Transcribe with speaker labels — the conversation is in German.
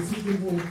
Speaker 1: auszuwiesen,